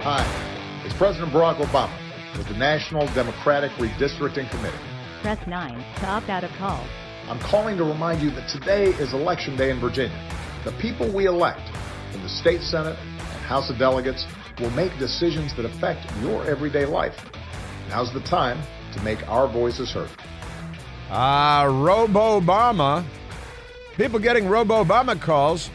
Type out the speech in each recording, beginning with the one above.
Hi, it's President Barack Obama with the National Democratic Redistricting Committee. Press 9 to opt out of calls. I'm calling to remind you that today is Election Day in Virginia. The people we elect in the state Senate and House of Delegates will make decisions that affect your everyday life. Now's the time to make our voices heard. Ah, uh, Robo Obama. People getting Robo Obama calls.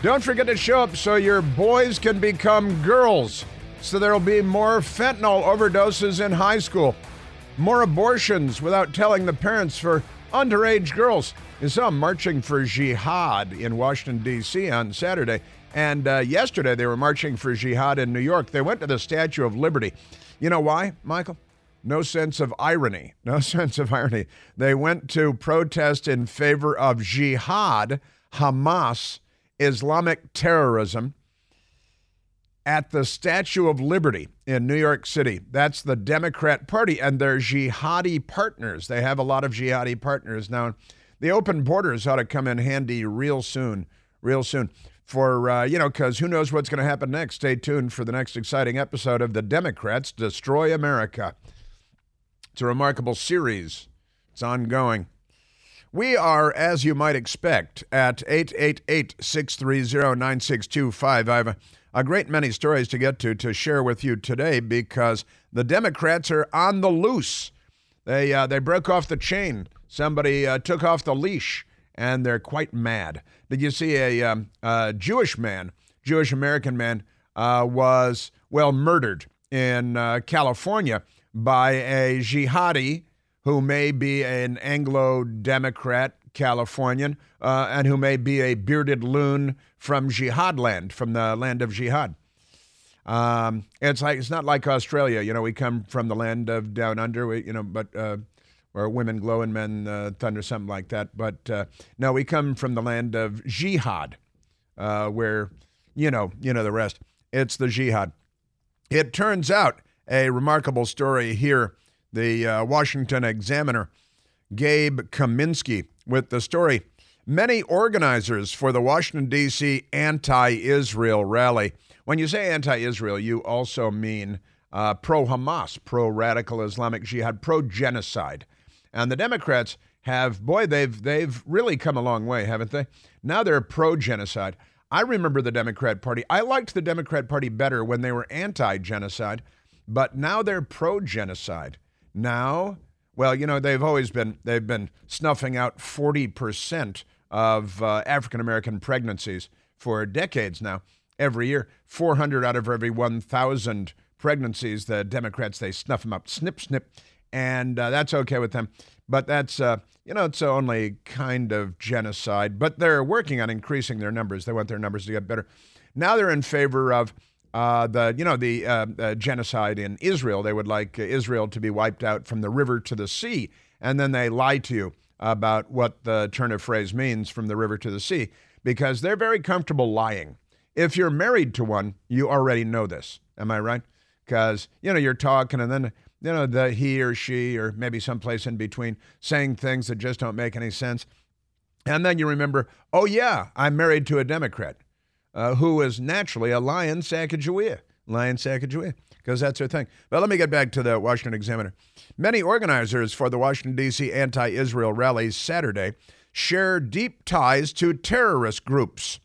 Don't forget to show up so your boys can become girls. So there'll be more fentanyl overdoses in high school, more abortions without telling the parents for underage girls. Saw them marching for jihad in Washington, D.C. on Saturday. And uh, yesterday they were marching for jihad in New York. They went to the Statue of Liberty. You know why, Michael? No sense of irony. No sense of irony. They went to protest in favor of jihad, Hamas, Islamic terrorism, at the Statue of Liberty in New York City. That's the Democrat Party and their jihadi partners. They have a lot of jihadi partners. Now, the open borders ought to come in handy real soon, real soon. For, uh, you know, because who knows what's going to happen next. Stay tuned for the next exciting episode of The Democrats Destroy America. It's a remarkable series, it's ongoing. We are, as you might expect, at 888 630 9625. I have a, a great many stories to get to to share with you today because the Democrats are on the loose. They, uh, they broke off the chain. Somebody uh, took off the leash, and they're quite mad. Did you see a, um, a Jewish man, Jewish American man, uh, was, well, murdered in uh, California by a jihadi who may be an Anglo Democrat Californian uh, and who may be a bearded loon from jihad land, from the land of jihad. Um, it's like it's not like Australia, you know. We come from the land of down under, we, you know, but uh, where women glow and men uh, thunder, something like that. But uh, no, we come from the land of jihad, uh, where you know, you know the rest. It's the jihad. It turns out a remarkable story here the uh, Washington Examiner, Gabe Kaminsky, with the story. Many organizers for the Washington, D.C. anti Israel rally. When you say anti Israel, you also mean uh, pro Hamas, pro radical Islamic jihad, pro genocide. And the Democrats have, boy, they've, they've really come a long way, haven't they? Now they're pro genocide. I remember the Democrat Party. I liked the Democrat Party better when they were anti genocide, but now they're pro genocide. Now, well, you know, they've always been they've been snuffing out 40% of uh, African American pregnancies for decades now. Every year, 400 out of every 1,000 pregnancies, the Democrats they snuff them up, snip, snip, and uh, that's okay with them. But that's uh, you know, it's only kind of genocide. But they're working on increasing their numbers. They want their numbers to get better. Now they're in favor of uh, the you know the uh, uh, genocide in Israel. They would like Israel to be wiped out from the river to the sea, and then they lie to you about what the turn of phrase means from the river to the sea because they're very comfortable lying. If you're married to one, you already know this. Am I right? Because you know you're talking, and then you know the he or she or maybe someplace in between saying things that just don't make any sense, and then you remember, oh yeah, I'm married to a Democrat uh, who is naturally a lion Sacagawea. Lion Sacagawea, because that's her thing. But let me get back to the Washington Examiner. Many organizers for the Washington, D.C. anti Israel rally Saturday share deep ties to terrorist groups,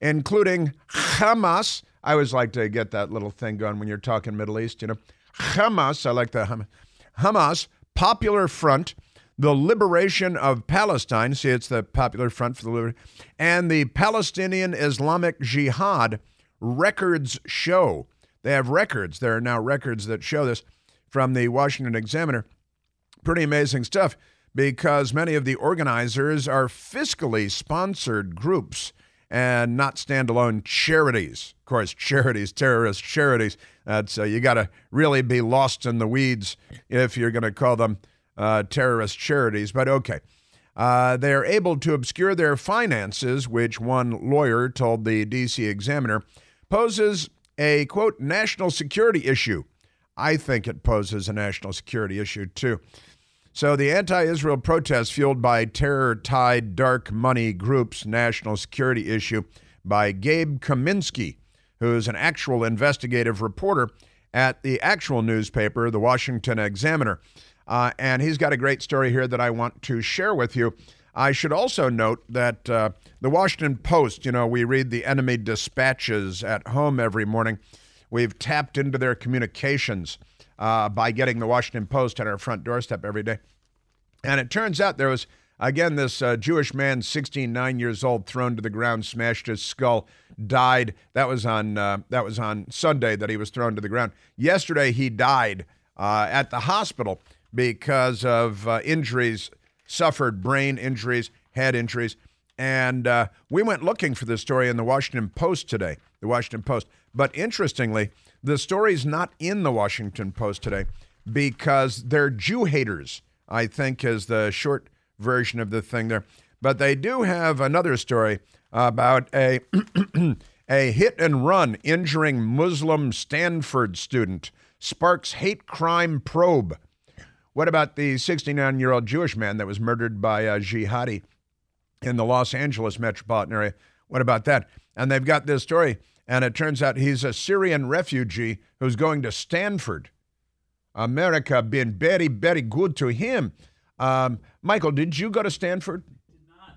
including Hamas. I always like to get that little thing going when you're talking Middle East, you know. Hamas, I like the Hamas, Hamas, Popular Front, the liberation of Palestine. See, it's the Popular Front for the Liberty, and the Palestinian Islamic Jihad records show. They have records. There are now records that show this from the Washington Examiner. Pretty amazing stuff because many of the organizers are fiscally sponsored groups and not standalone charities. Of course, charities, terrorist charities. That's uh, you got to really be lost in the weeds if you're going to call them uh, terrorist charities, but okay. Uh, they're able to obscure their finances, which one lawyer told the D.C. Examiner poses a quote national security issue. I think it poses a national security issue too. So the anti-Israel protests fueled by terror-tied dark money groups national security issue by Gabe Kaminsky, who's an actual investigative reporter at the actual newspaper, the Washington Examiner. Uh, and he's got a great story here that I want to share with you. I should also note that uh, the Washington Post, you know, we read the enemy dispatches at home every morning. We've tapped into their communications uh, by getting the Washington Post at our front doorstep every day. And it turns out there was, again, this uh, Jewish man, 69 years old, thrown to the ground, smashed his skull, died. That was on, uh, that was on Sunday that he was thrown to the ground. Yesterday, he died uh, at the hospital because of uh, injuries, suffered brain injuries, head injuries. And uh, we went looking for this story in the Washington Post today, the Washington Post. But interestingly, the story's not in the Washington Post today because they're Jew haters, I think is the short version of the thing there. But they do have another story about a a hit and run injuring Muslim Stanford student sparks hate crime probe. What about the 69 year old Jewish man that was murdered by a jihadi in the Los Angeles metropolitan area? What about that? And they've got this story, and it turns out he's a Syrian refugee who's going to Stanford. America been very, very good to him. Um, Michael, did you go to Stanford?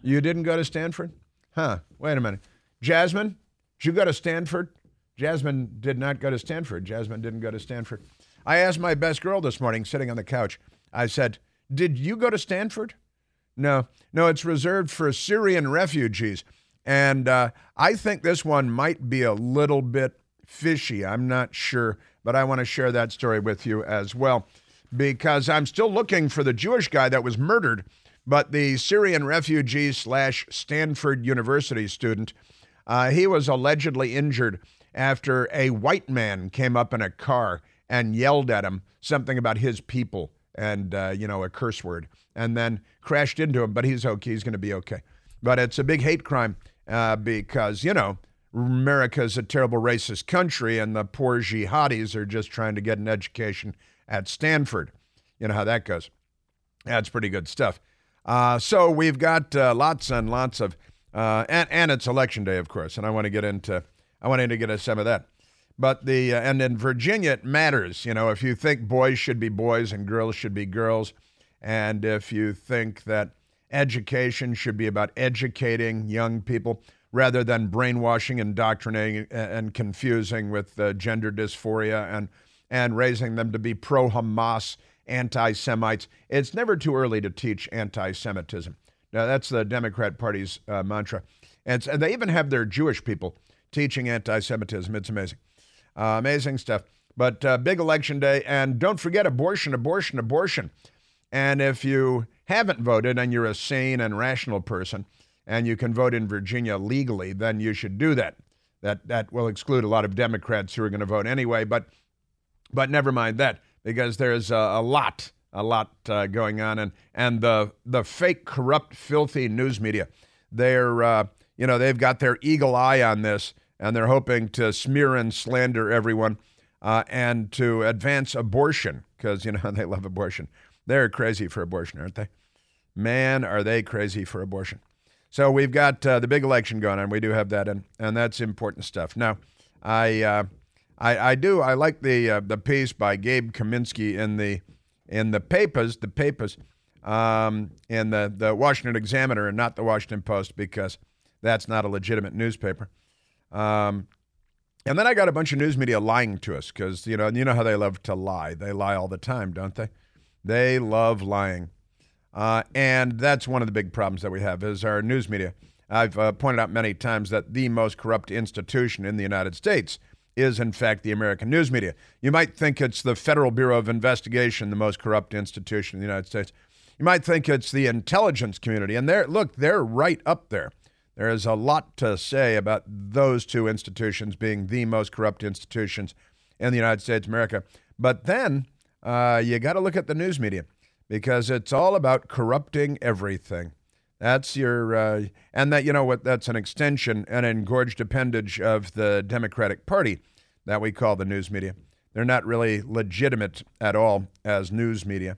You didn't go to Stanford? Huh. Wait a minute. Jasmine, did you go to Stanford? Jasmine did not go to Stanford. Jasmine didn't go to Stanford. I asked my best girl this morning, sitting on the couch, I said, Did you go to Stanford? No, no, it's reserved for Syrian refugees. And uh, I think this one might be a little bit fishy. I'm not sure, but I want to share that story with you as well because I'm still looking for the Jewish guy that was murdered, but the Syrian refugee slash Stanford University student, uh, he was allegedly injured after a white man came up in a car and yelled at him something about his people and, uh, you know, a curse word, and then crashed into him. But he's okay. He's going to be okay. But it's a big hate crime uh, because, you know, America's a terrible racist country and the poor jihadis are just trying to get an education at Stanford. You know how that goes. That's pretty good stuff. Uh, so we've got uh, lots and lots of, uh, and, and it's election day, of course, and I want to get into, I want to get into some of that. But the uh, and in Virginia it matters. You know, if you think boys should be boys and girls should be girls, and if you think that education should be about educating young people rather than brainwashing, and indoctrinating, and confusing with uh, gender dysphoria and and raising them to be pro Hamas anti Semites. It's never too early to teach anti Semitism. Now, that's the Democrat Party's uh, mantra. And, and they even have their Jewish people teaching anti Semitism. It's amazing. Uh, amazing stuff. But uh, big election day. And don't forget abortion, abortion, abortion. And if you haven't voted and you're a sane and rational person and you can vote in Virginia legally, then you should do that. That, that will exclude a lot of Democrats who are going to vote anyway. But, but never mind that because there's a, a lot, a lot uh, going on. And, and the, the fake, corrupt, filthy news media, they're, uh, you know, they've got their eagle eye on this and they're hoping to smear and slander everyone uh, and to advance abortion because you know they love abortion. They're crazy for abortion, aren't they? Man, are they crazy for abortion? So we've got uh, the big election going on. We do have that, and and that's important stuff. Now, I uh, I, I do I like the uh, the piece by Gabe Kaminsky in the in the papers the papers um, in the the Washington Examiner and not the Washington Post because that's not a legitimate newspaper. Um, and then I got a bunch of news media lying to us because you know you know how they love to lie. They lie all the time, don't they? They love lying, uh, and that's one of the big problems that we have is our news media. I've uh, pointed out many times that the most corrupt institution in the United States is, in fact, the American news media. You might think it's the Federal Bureau of Investigation, the most corrupt institution in the United States. You might think it's the intelligence community, and they're look, they're right up there. There is a lot to say about those two institutions being the most corrupt institutions in the United States of America. But then uh, you got to look at the news media because it's all about corrupting everything. That's your, uh, and that, you know what, that's an extension, an engorged appendage of the Democratic Party that we call the news media. They're not really legitimate at all as news media.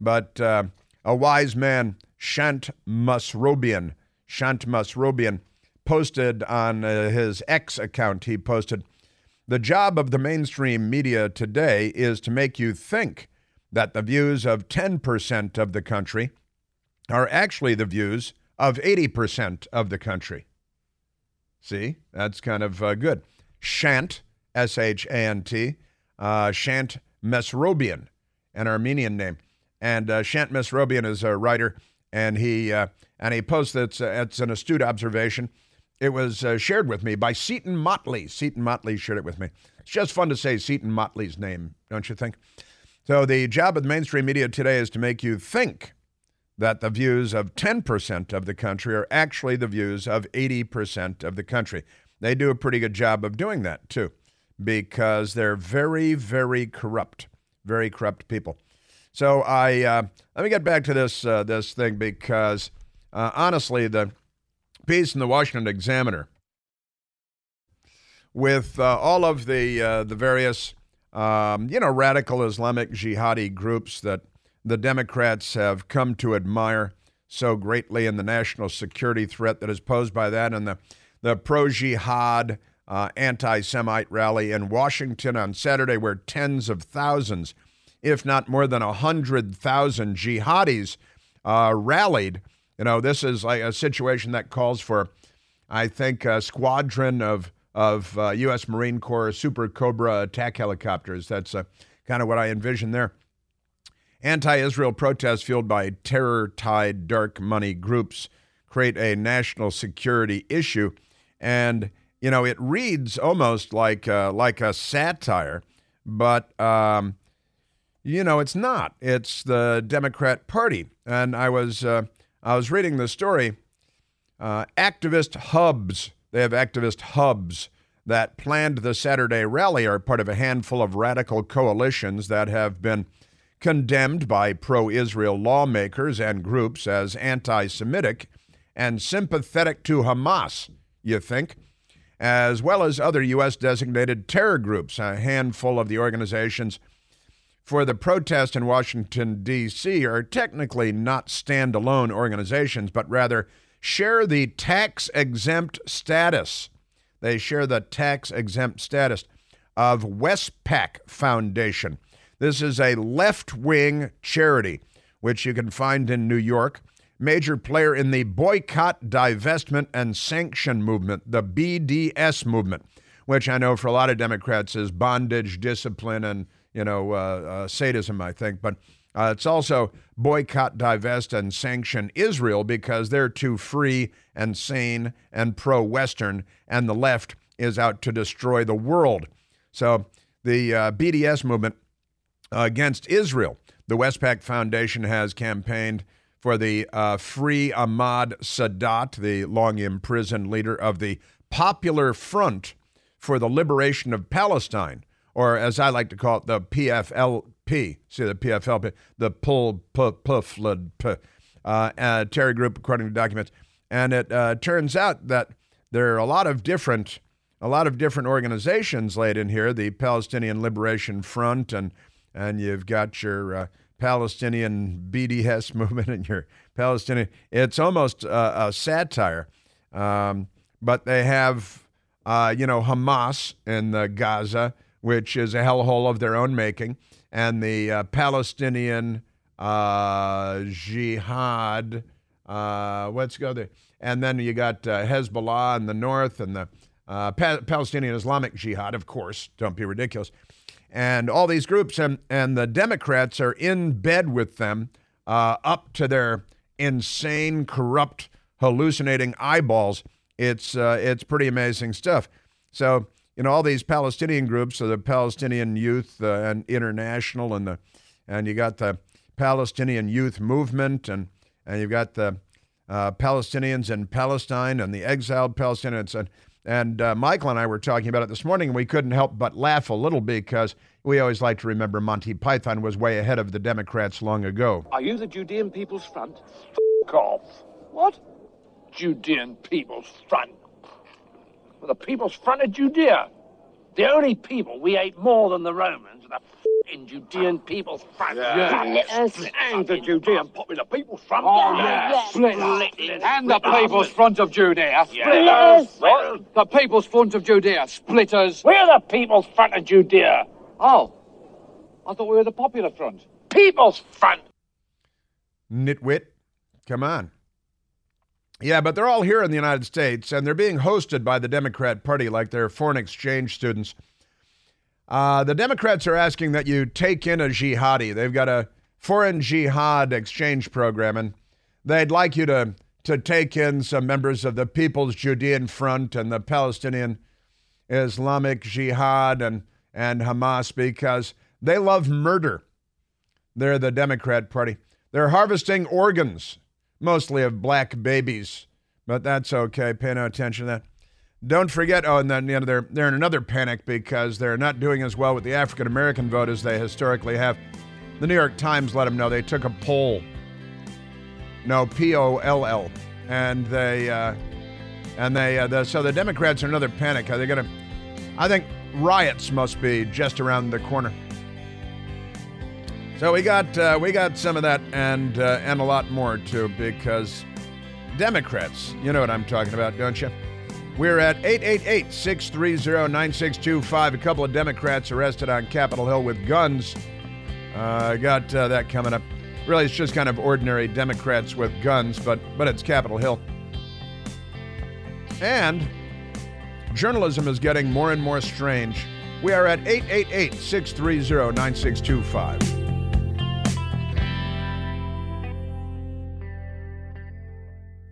But uh, a wise man, Shant Mesrobian, Shant Mesrobian posted on uh, his X account, he posted, The job of the mainstream media today is to make you think that the views of 10% of the country are actually the views of 80% of the country. See, that's kind of uh, good. Shant, S H A N T, uh, Shant Mesrobian, an Armenian name. And uh, Shant Mesrobian is a writer, and he, uh, and he posts that uh, it's an astute observation. It was uh, shared with me by Seton Motley. Seton Motley shared it with me. It's just fun to say Seton Motley's name, don't you think? So, the job of the mainstream media today is to make you think that the views of 10% of the country are actually the views of 80% of the country. They do a pretty good job of doing that, too, because they're very, very corrupt, very corrupt people. So I uh, let me get back to this uh, this thing because uh, honestly, the piece in the Washington Examiner with uh, all of the uh, the various um, you know radical Islamic jihadi groups that the Democrats have come to admire so greatly, and the national security threat that is posed by that, and the the pro jihad uh, anti Semite rally in Washington on Saturday, where tens of thousands, if not more than 100,000 jihadis uh, rallied. You know, this is like a situation that calls for, I think, a squadron of, of uh, U.S. Marine Corps Super Cobra attack helicopters. That's uh, kind of what I envision there. Anti Israel protests fueled by terror tied dark money groups create a national security issue and you know it reads almost like uh, like a satire, but um, you know it's not. It's the Democrat Party, and I was uh, I was reading the story. Uh, activist hubs. They have activist hubs that planned the Saturday rally are part of a handful of radical coalitions that have been condemned by pro Israel lawmakers and groups as anti Semitic and sympathetic to Hamas you think, as well as other U.S. designated terror groups. A handful of the organizations for the protest in Washington, D.C. are technically not standalone organizations, but rather share the tax exempt status. They share the tax exempt status of WESPAC Foundation. This is a left wing charity which you can find in New York major player in the boycott, divestment, and sanction movement, the BDS movement, which I know for a lot of Democrats is bondage, discipline, and you know uh, uh, sadism. I think, but uh, it's also boycott, divest, and sanction Israel because they're too free and sane and pro-Western, and the left is out to destroy the world. So the uh, BDS movement against Israel. The WESPAC Foundation has campaigned for the uh, free Ahmad Sadat, the long imprisoned leader of the Popular Front for the Liberation of Palestine, or as I like to call it, the PFLP. See, the PFLP, the Pull Puffled uh, uh, Terry Group, according to documents. And it uh, turns out that there are a lot of different, a lot of different organizations laid in here. The Palestinian Liberation Front, and and you've got your uh, Palestinian BDS movement and your Palestinian. It's almost a, a satire, um, but they have, uh, you know, Hamas in the Gaza, which is a hellhole of their own making, and the uh, Palestinian uh, Jihad. Uh, let's go there, and then you got uh, Hezbollah in the north, and the uh, pa- Palestinian Islamic Jihad, of course. Don't be ridiculous and all these groups, and, and the Democrats are in bed with them uh, up to their insane, corrupt, hallucinating eyeballs. It's, it's pretty amazing stuff. So, you know, all these Palestinian groups, so the Palestinian Youth uh, and International, and the and you got the Palestinian Youth Movement, and and you've got the uh, Palestinians in Palestine and the exiled Palestinians, and and uh, Michael and I were talking about it this morning, and we couldn't help but laugh a little because we always like to remember Monty Python was way ahead of the Democrats long ago. Are you the Judean People's Front? F off. What? Judean People's Front? Well, the People's Front of Judea. The only people we ate more than the Romans are the splitting Judean People's Front. Yeah, Splitters. And the Judean Popular People's Front. Oh, yeah. Splitting. And the People's Front of Judea. Splitters. What? The People's Front of Judea. Splitters. We're the People's Front of Judea. Oh. I thought we were the Popular Front. People's Front. Nitwit. Come on. Yeah, but they're all here in the United States, and they're being hosted by the Democrat Party like they're foreign exchange students. Uh, the Democrats are asking that you take in a jihadi. They've got a foreign jihad exchange program, and they'd like you to, to take in some members of the People's Judean Front and the Palestinian Islamic Jihad and, and Hamas because they love murder. They're the Democrat Party. They're harvesting organs, mostly of black babies, but that's okay. Pay no attention to that. Don't forget, oh, and then you know, they're, they're in another panic because they're not doing as well with the African American vote as they historically have. The New York Times let them know they took a poll. No, P O L L, and they uh, and they uh, the, so the Democrats are in another panic. Are they going to? I think riots must be just around the corner. So we got uh, we got some of that and uh, and a lot more too because Democrats, you know what I'm talking about, don't you? We're at 888-630-9625. A couple of Democrats arrested on Capitol Hill with guns. Uh, got uh, that coming up. Really, it's just kind of ordinary Democrats with guns, but but it's Capitol Hill. And journalism is getting more and more strange. We are at 888-630-9625.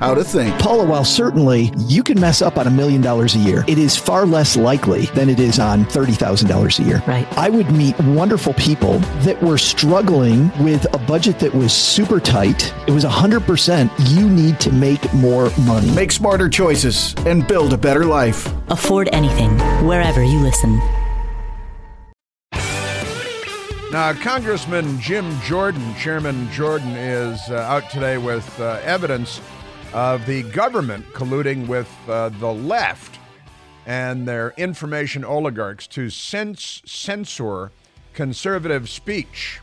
how to think. Paula, while certainly you can mess up on a million dollars a year, it is far less likely than it is on $30,000 a year. Right. I would meet wonderful people that were struggling with a budget that was super tight. It was 100% you need to make more money. Make smarter choices and build a better life. Afford anything, wherever you listen. Now, Congressman Jim Jordan, Chairman Jordan, is uh, out today with uh, evidence of the government colluding with uh, the left and their information oligarchs to cens- censor conservative speech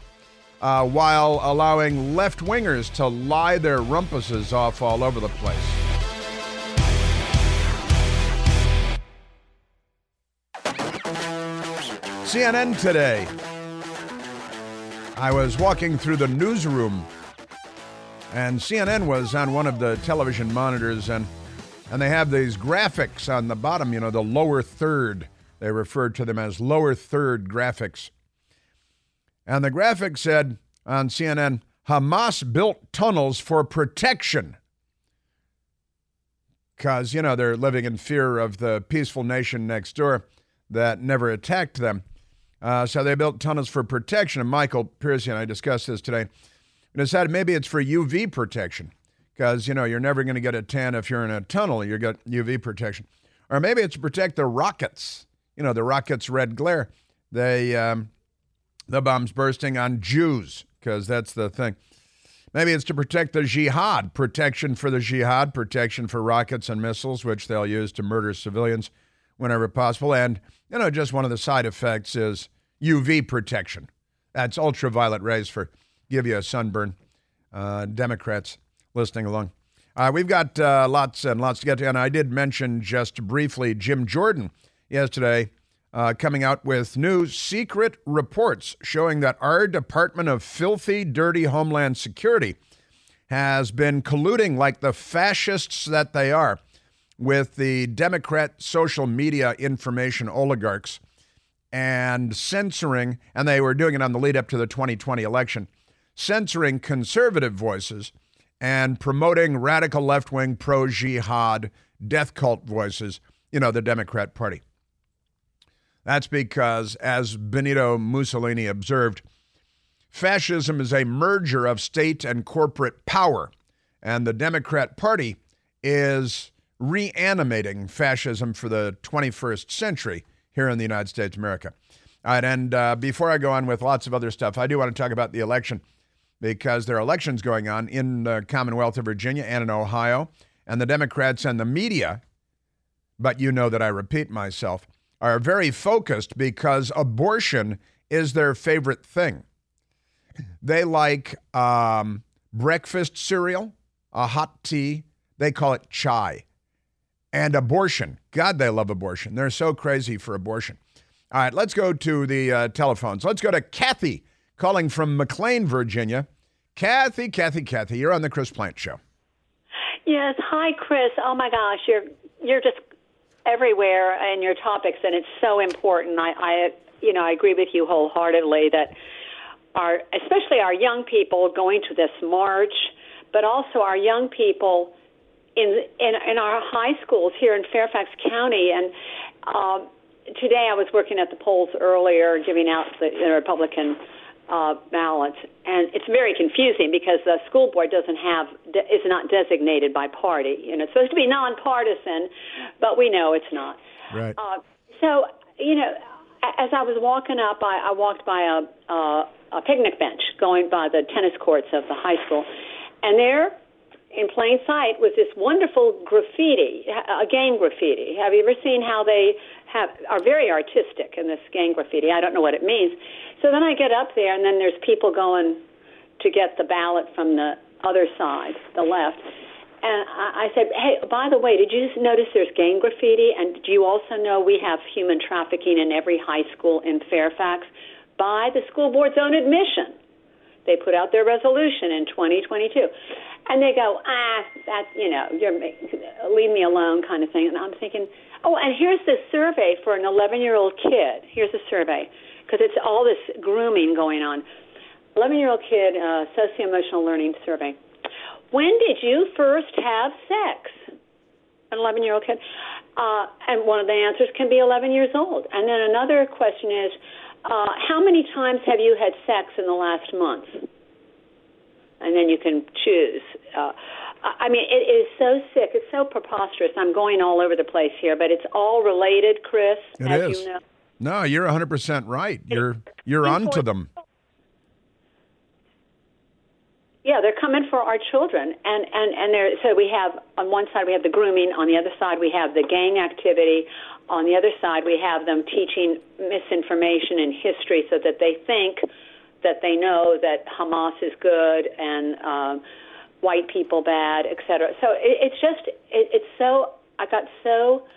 uh, while allowing left wingers to lie their rumpuses off all over the place. CNN today. I was walking through the newsroom and CNN was on one of the television monitors and and they have these graphics on the bottom, you know, the lower third. They referred to them as lower third graphics. And the graphic said on CNN, Hamas built tunnels for protection. Because, you know, they're living in fear of the peaceful nation next door that never attacked them. Uh, so they built tunnels for protection. And Michael Piercy and I discussed this today. We decided maybe it's for UV protection because, you know, you're never going to get a tan if you're in a tunnel. You got UV protection. Or maybe it's to protect the rockets. You know, the rockets' red glare. They, um, the bombs bursting on Jews because that's the thing. Maybe it's to protect the jihad, protection for the jihad, protection for rockets and missiles, which they'll use to murder civilians whenever possible. And, you know, just one of the side effects is UV protection. That's ultraviolet rays for give you a sunburn. Uh, Democrats listening along. Uh, we've got uh, lots and lots to get to. And I did mention just briefly Jim Jordan yesterday uh, coming out with new secret reports showing that our Department of Filthy, Dirty Homeland Security has been colluding like the fascists that they are with the Democrat social media information oligarchs and censoring, and they were doing it on the lead up to the 2020 election, censoring conservative voices and promoting radical left wing pro jihad death cult voices, you know, the Democrat Party. That's because, as Benito Mussolini observed, fascism is a merger of state and corporate power, and the Democrat Party is reanimating fascism for the 21st century here in the United States of America. All right, and uh, before I go on with lots of other stuff, I do want to talk about the election because there are elections going on in the Commonwealth of Virginia and in Ohio, and the Democrats and the media, but you know that I repeat myself, are very focused because abortion is their favorite thing. They like um, breakfast cereal, a hot tea, they call it chai, and abortion. God, they love abortion. They're so crazy for abortion. All right, let's go to the uh, telephones. Let's go to Kathy calling from McLean, Virginia. Kathy, Kathy, Kathy, you're on the Chris Plante Show. Yes, hi Chris. Oh my gosh, you're you're just everywhere in your topics, and it's so important. I, I you know I agree with you wholeheartedly that our especially our young people going to this march, but also our young people in in in our high schools here in Fairfax County and. Um, today I was working at the polls earlier, giving out the, the Republican uh, ballots, and it's very confusing because the school board doesn't have is not designated by party. You know, it's supposed to be nonpartisan, but we know it's not. Right. Uh, so you know, as I was walking up, I, I walked by a, a a picnic bench going by the tennis courts of the high school, and there in plain sight was this wonderful graffiti, a gang graffiti. Have you ever seen how they have are very artistic in this gang graffiti? I don't know what it means. So then I get up there, and then there's people going to get the ballot from the other side, the left. And I, said, "Hey, by the way, did you notice there's gang graffiti? And do you also know we have human trafficking in every high school in Fairfax by the school board's own admission?" They put out their resolution in 2022, and they go, "Ah, that's you know, you're leave me alone," kind of thing. And I'm thinking, "Oh, and here's this survey for an 11 year old kid. Here's a survey." Because it's all this grooming going on. 11 year old kid, uh, socio emotional learning survey. When did you first have sex? An 11 year old kid. Uh, and one of the answers can be 11 years old. And then another question is, uh, how many times have you had sex in the last month? And then you can choose. Uh, I mean, it is so sick. It's so preposterous. I'm going all over the place here, but it's all related, Chris, It as is. you know. No, you're 100% right. You're you're onto them. Yeah, they're coming for our children, and and and there. So we have on one side we have the grooming, on the other side we have the gang activity, on the other side we have them teaching misinformation and history, so that they think that they know that Hamas is good and um, white people bad, et cetera. So it, it's just it, it's so I got so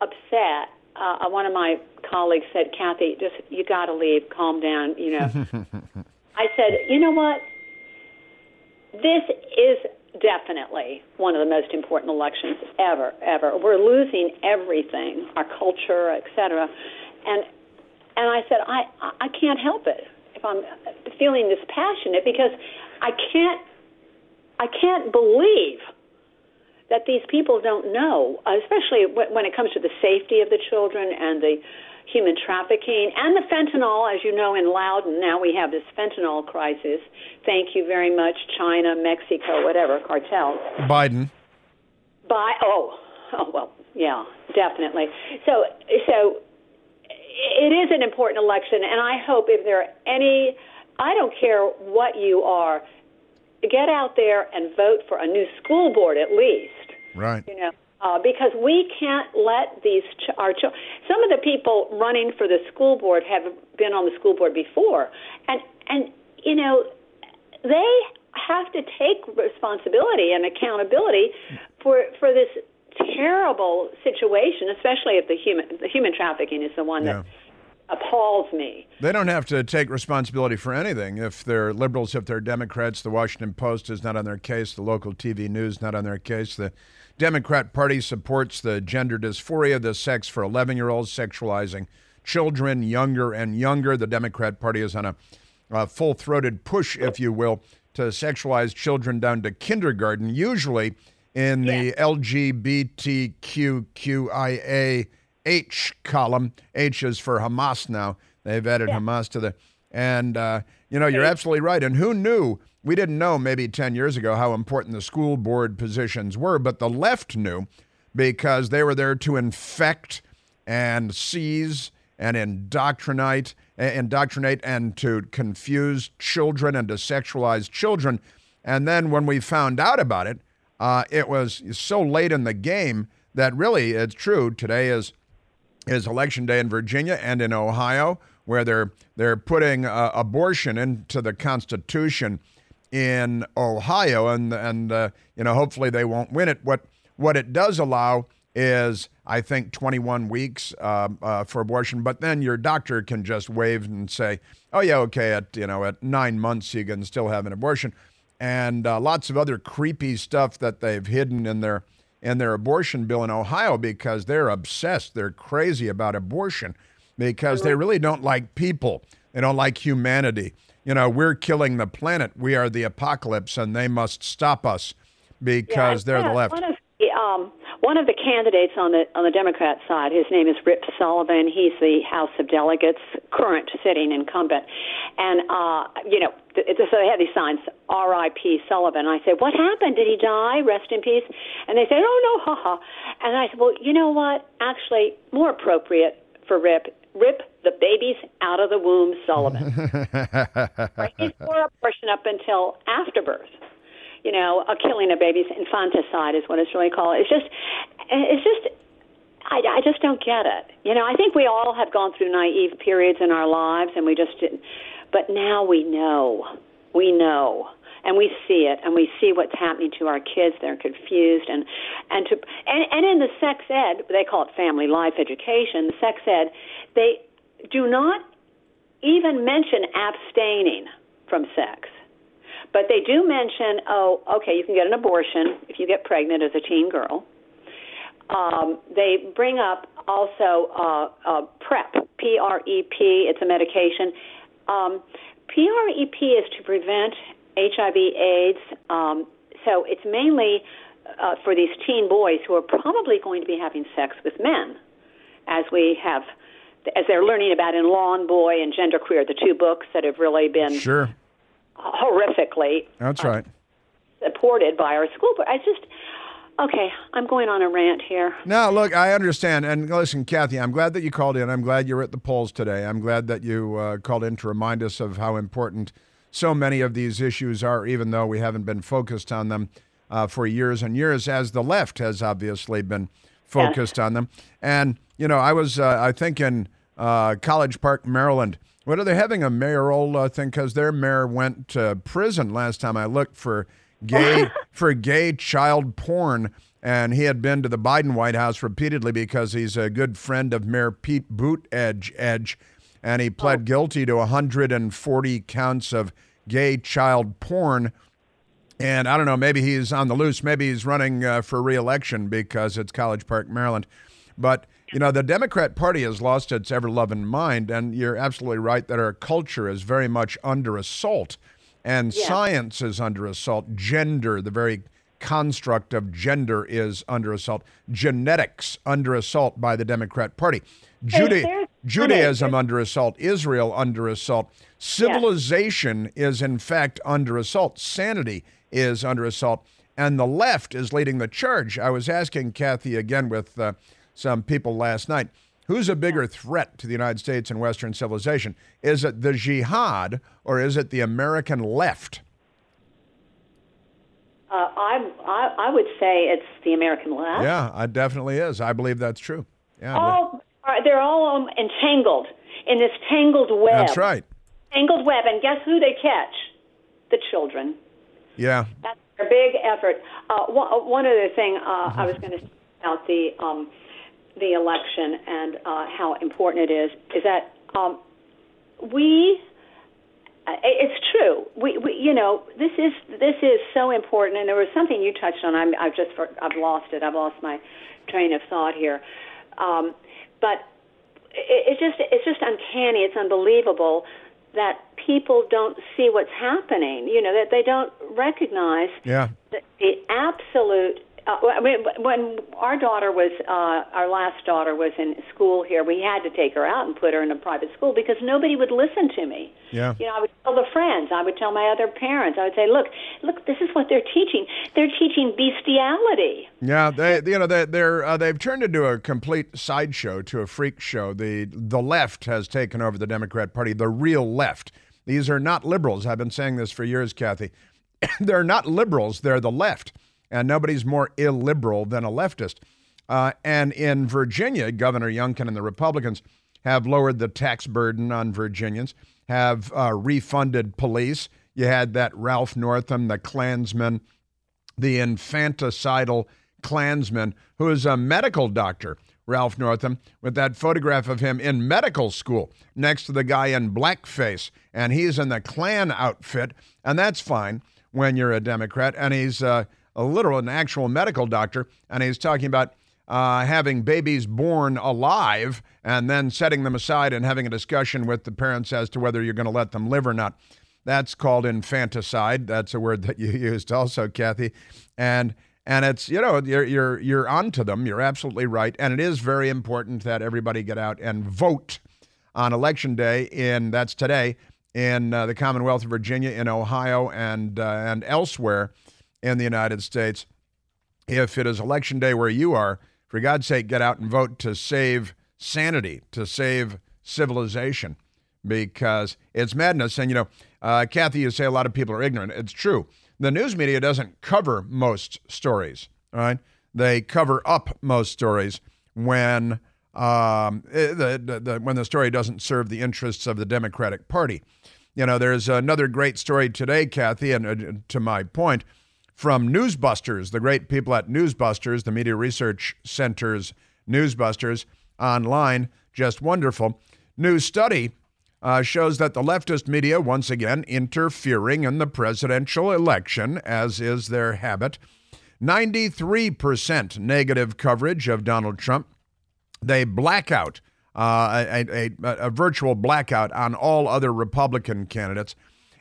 upset. Uh, one of my colleagues said, "Kathy, just you got to leave. Calm down. You know." I said, "You know what? This is definitely one of the most important elections ever, ever. We're losing everything, our culture, et cetera. And and I said, I I can't help it if I'm feeling this passionate because I can't I can't believe that these people don't know, especially when it comes to the safety of the children and the human trafficking and the fentanyl. As you know, in Loudoun now we have this fentanyl crisis. Thank you very much, China, Mexico, whatever cartels. Biden. By oh, oh well, yeah, definitely. So so it is an important election, and I hope if there are any, I don't care what you are, get out there and vote for a new school board at least. Right. You know. Uh, because we can't let these ch- our ch- some of the people running for the school board have been on the school board before, and and you know they have to take responsibility and accountability for for this terrible situation, especially if the human the human trafficking is the one that appalls me. They don't have to take responsibility for anything. If they're liberals, if they're Democrats, the Washington Post is not on their case, the local TV news not on their case. The Democrat Party supports the gender dysphoria, the sex for 11 year olds, sexualizing children younger and younger. The Democrat Party is on a, a full throated push, if you will, to sexualize children down to kindergarten, usually in the LGBTQQIA H column. H is for Hamas now. They've added Hamas to the. And, uh, you know, you're absolutely right. And who knew? We didn't know maybe 10 years ago how important the school board positions were, but the left knew because they were there to infect and seize and indoctrinate, indoctrinate and to confuse children and to sexualize children. And then when we found out about it, uh, it was so late in the game that really it's true. Today is is election day in Virginia and in Ohio, where they're they're putting uh, abortion into the Constitution in Ohio, and and uh, you know hopefully they won't win it. What what it does allow is I think 21 weeks uh, uh, for abortion, but then your doctor can just waive and say, oh yeah, okay, at you know at nine months you can still have an abortion, and uh, lots of other creepy stuff that they've hidden in their in their abortion bill in Ohio because they're obsessed, they're crazy about abortion because they really don't like people, they don't like humanity. You know, we're killing the planet. We are the apocalypse, and they must stop us because they're the Yeah, left. One of the, um, one of the candidates on the on the Democrat side, his name is Rip Sullivan. He's the House of Delegates, current sitting incumbent, and uh, you know, so they have these signs, R.I.P. Sullivan. I said, "What happened? Did he die? Rest in peace." And they said, "Oh no, haha." And I said, "Well, you know what? Actually, more appropriate for Rip." Rip the babies out of the womb, Sullivan. Right? He's for abortion up until afterbirth. You know, a killing of babies, infanticide is what it's really called. It's just, it's just, I, I just don't get it. You know, I think we all have gone through naive periods in our lives, and we just didn't. But now we know, we know, and we see it, and we see what's happening to our kids. They're confused, and and to and, and in the sex ed, they call it family life education. The sex ed, they do not even mention abstaining from sex. But they do mention, oh, okay, you can get an abortion if you get pregnant as a teen girl. Um, they bring up also uh, uh, PrEP, P R E P. It's a medication. Um, P R E P is to prevent HIV/AIDS. Um, so it's mainly uh, for these teen boys who are probably going to be having sex with men, as we have, as they're learning about in Lawn Boy and Gender Queer, the two books that have really been Sure, horrifically that's right. supported by our school board. I just okay. I'm going on a rant here. No, look, I understand. And listen, Kathy, I'm glad that you called in. I'm glad you're at the polls today. I'm glad that you uh, called in to remind us of how important so many of these issues are, even though we haven't been focused on them uh, for years and years, as the left has obviously been focused on them. And, you know, I was, uh, I think, in uh, College Park, Maryland. What are they having a mayoral uh, thing? Because their mayor went to prison last time I looked for gay for gay child porn, and he had been to the Biden White House repeatedly because he's a good friend of Mayor Pete Buttigieg, Edge, and he pled guilty to 140 counts of gay child porn. And I don't know, maybe he's on the loose. Maybe he's running uh, for reelection because it's College Park, Maryland. But, you know, the Democrat Party has lost its ever loving mind. And you're absolutely right that our culture is very much under assault. And Yeah. science is under assault. Gender, the very construct of gender, is under assault. Genetics under assault by the Democrat Party. Juda- Judaism under assault. Israel under assault. Civilization is, in fact, under assault. Sanity is under assault. And the left is leading the charge. I was asking Kathy again with uh, some people last night who's a bigger threat to the United States and Western civilization? Is it the jihad or is it the American left? Uh, I, I I would say it's the American left. Yeah, it definitely is. I believe that's true. Yeah, All are, they're all um, entangled in this tangled web. that's right. Tangled web, and guess who they catch? The children. Yeah. That's their big effort. Uh, one, uh, one other thing uh, I was going to say about the um, the election and uh, how important it is is that um, we. uh, It's true. We, we, you know, this is this is so important. And there was something you touched on. I'm, I've just, for, I've lost it. I've lost my train of thought here. Um, but it, it just, it's just uncanny. It's unbelievable that people don't see what's happening. You know, that they don't recognize Yeah. the, the absolute Uh, when our daughter was, uh, our last daughter was in school here, we had to take her out and put her in a private school because nobody would listen to me. Yeah. You know, I would tell the friends, I would tell my other parents, I would say, look, look, this is what they're teaching. They're teaching bestiality. Yeah, they you know they they're uh, they've turned into a complete sideshow to a freak show. The the left has taken over the Democrat Party, the real left. These are not liberals. I've been saying this for years, Kathy. they're not liberals. They're the left, and nobody's more illiberal than a leftist. Uh, and in Virginia, Governor Youngkin and the Republicans have lowered the tax burden on Virginians, have uh, refunded police. You had that Ralph Northam, the Klansman, the infanticidal Klansman, who is a medical doctor, Ralph Northam, with that photograph of him in medical school next to the guy in blackface. And he's in the Klan outfit, and that's fine when you're a Democrat. And he's uh, a literal, an actual medical doctor, and he's talking about uh, having babies born alive and then setting them aside and having a discussion with the parents as to whether you're going to let them live or not. That's called infanticide. That's a word that you used also, Kathy. And and it's you know you're you're you're onto them. You're absolutely right. And it is very important that everybody get out and vote on election day. In that's today in uh, the Commonwealth of Virginia, in Ohio, and uh, and elsewhere in the United States. If it is election day where you are, for God's sake, get out and vote to save sanity, to save civilization, because it's madness. And, you know, uh, Kathy, you say a lot of people are ignorant. It's true. The news media doesn't cover most stories, right? They cover up most stories when um, eh, the, the, the, when the story doesn't serve the interests of the Democratic Party. You know, there's another great story today, Kathy, and uh, to my point, from Newsbusters, the great people at Newsbusters, the Media Research Center's Newsbusters online, just wonderful. New study uh, shows that the leftist media once again interfering in the presidential election, as is their habit. 93% negative coverage of Donald Trump. They blackout, uh, a, a, a virtual blackout on all other Republican candidates.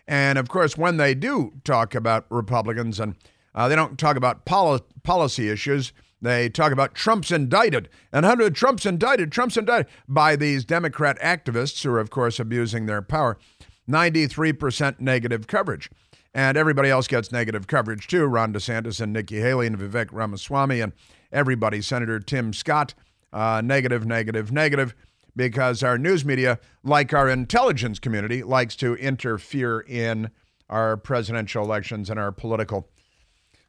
And of course, when they do talk about Republicans and uh, they don't talk about poli- policy issues, they talk about Trump's indicted and how did Trump's indicted, Trump's indicted by these Democrat activists who are, of course, abusing their power. 93% negative coverage. And everybody else gets negative coverage too. Ron DeSantis and Nikki Haley and Vivek Ramaswamy and everybody, Senator Tim Scott, uh, negative, negative, negative, because our news media, like our intelligence community, likes to interfere in our presidential elections and our political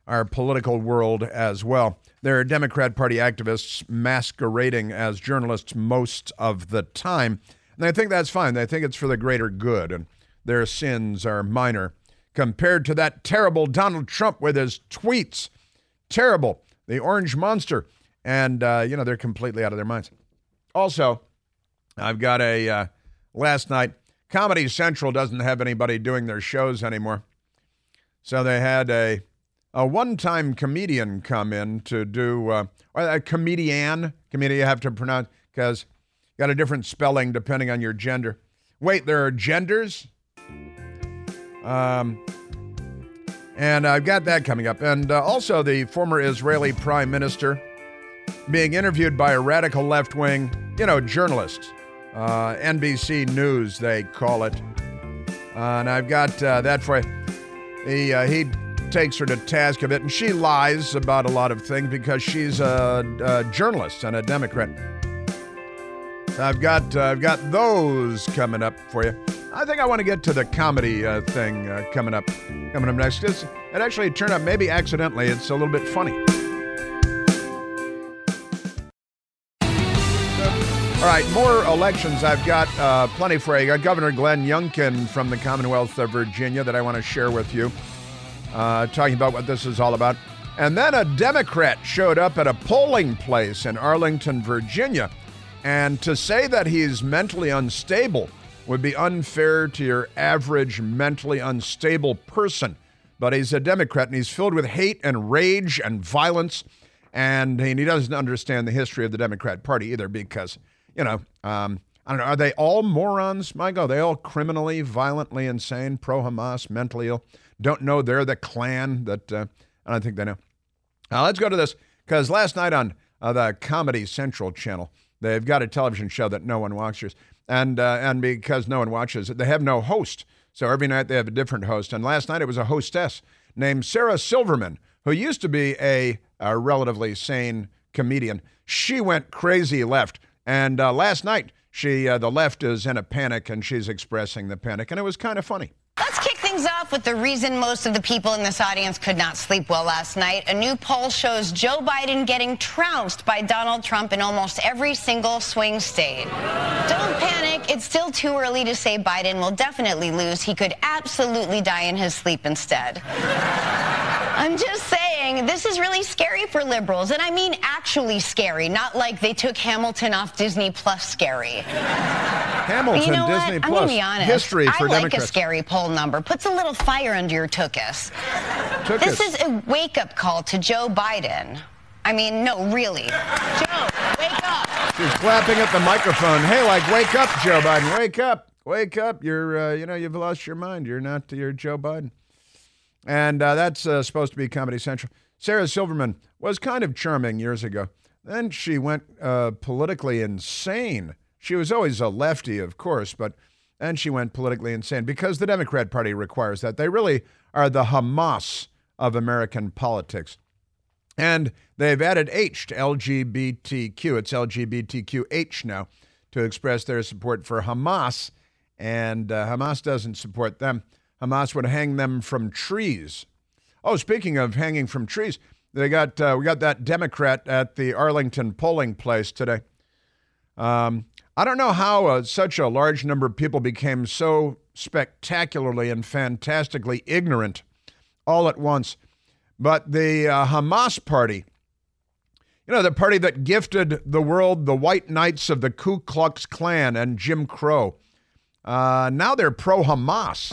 our political world as well. There are Democrat Party activists masquerading as journalists most of the time. And I think that's fine. I think it's for the greater good, and their sins are minor compared to that terrible Donald Trump with his tweets. Terrible. The orange monster. And, uh, you know, they're completely out of their minds. Also, I've got a uh, last night, Comedy Central doesn't have anybody doing their shows anymore. So they had a a one-time comedian come in to do uh, a comedian. Comedian you have to pronounce because got a different spelling depending on your gender. Wait, there are genders. Um, and I've got that coming up, and uh, also the former Israeli prime minister being interviewed by a radical left-wing, you know, journalist. Uh, NBC News, they call it. Uh, and I've got uh, that for you. He, uh, he takes her to task a bit, and she lies about a lot of things because she's a, a journalist and a Democrat. I've got uh, I've got those coming up for you. I think I want to get to the comedy uh, thing coming up coming up next. It's, it actually turned out maybe accidentally. It's a little bit funny. All right, more elections. I've got uh, plenty for you. Got Governor Glenn Youngkin from the Commonwealth of Virginia that I want to share with you uh, talking about what this is all about. And then a Democrat showed up at a polling place in Arlington, Virginia. And to say that he's mentally unstable would be unfair to your average mentally unstable person. But he's a Democrat and he's filled with hate and rage and violence. And he doesn't understand the history of the Democrat Party either because, you know, um, I don't know, are they all morons, Michael? Are they all criminally, violently insane, pro Hamas, mentally ill? don't know they're the clan that uh, I don't think they know. Now let's go to this because last night on uh, the Comedy Central channel, they've got a television show that no one watches, and uh, and because no one watches it, they have no host. So every night they have a different host. And last night it was a hostess named Sarah Silverman, who used to be a, a relatively sane comedian. She went crazy left, and uh, last night she uh, the left is in a panic, and she's expressing the panic, and it was kind of funny. Let's kick things off with the reason most of the people in this audience could not sleep well last night. A new poll shows Joe Biden getting trounced by Donald Trump in almost every single swing state. Don't panic. It's still too early to say Biden will definitely lose. He could absolutely die in his sleep instead. I'm just saying, this is really scary for liberals. And I mean actually scary, not like they took Hamilton off Disney Plus scary. Hamilton, you know Disney what? I'm Plus, gonna be honest. history for I like Democrats. a scary poll number. Puts a little fire under your tuchus. Tuchus. This is a wake-up call to Joe Biden. I mean, no, really. Joe, wake up. She's clapping at the microphone. Hey, like, wake up, Joe Biden. Wake up. Wake up. You're, uh, you know, you've lost your mind. You're not, you're Joe Biden. And uh, that's uh, supposed to be Comedy Central. Sarah Silverman was kind of charming years ago. Then she went uh, politically insane. She was always a lefty, of course, but then she went politically insane because the Democrat Party requires that. They really are the Hamas of American politics. And they've added H to LGBTQ. It's LGBTQH now to express their support for Hamas. And uh, Hamas doesn't support them. Hamas would hang them from trees. Oh, speaking of hanging from trees, they got uh, we got that Democrat at the Arlington polling place today. Um, I don't know how uh, such a large number of people became so spectacularly and fantastically ignorant all at once. But the uh, Hamas party, you know, the party that gifted the world the white knights of the Ku Klux Klan and Jim Crow, uh, now they're pro Hamas.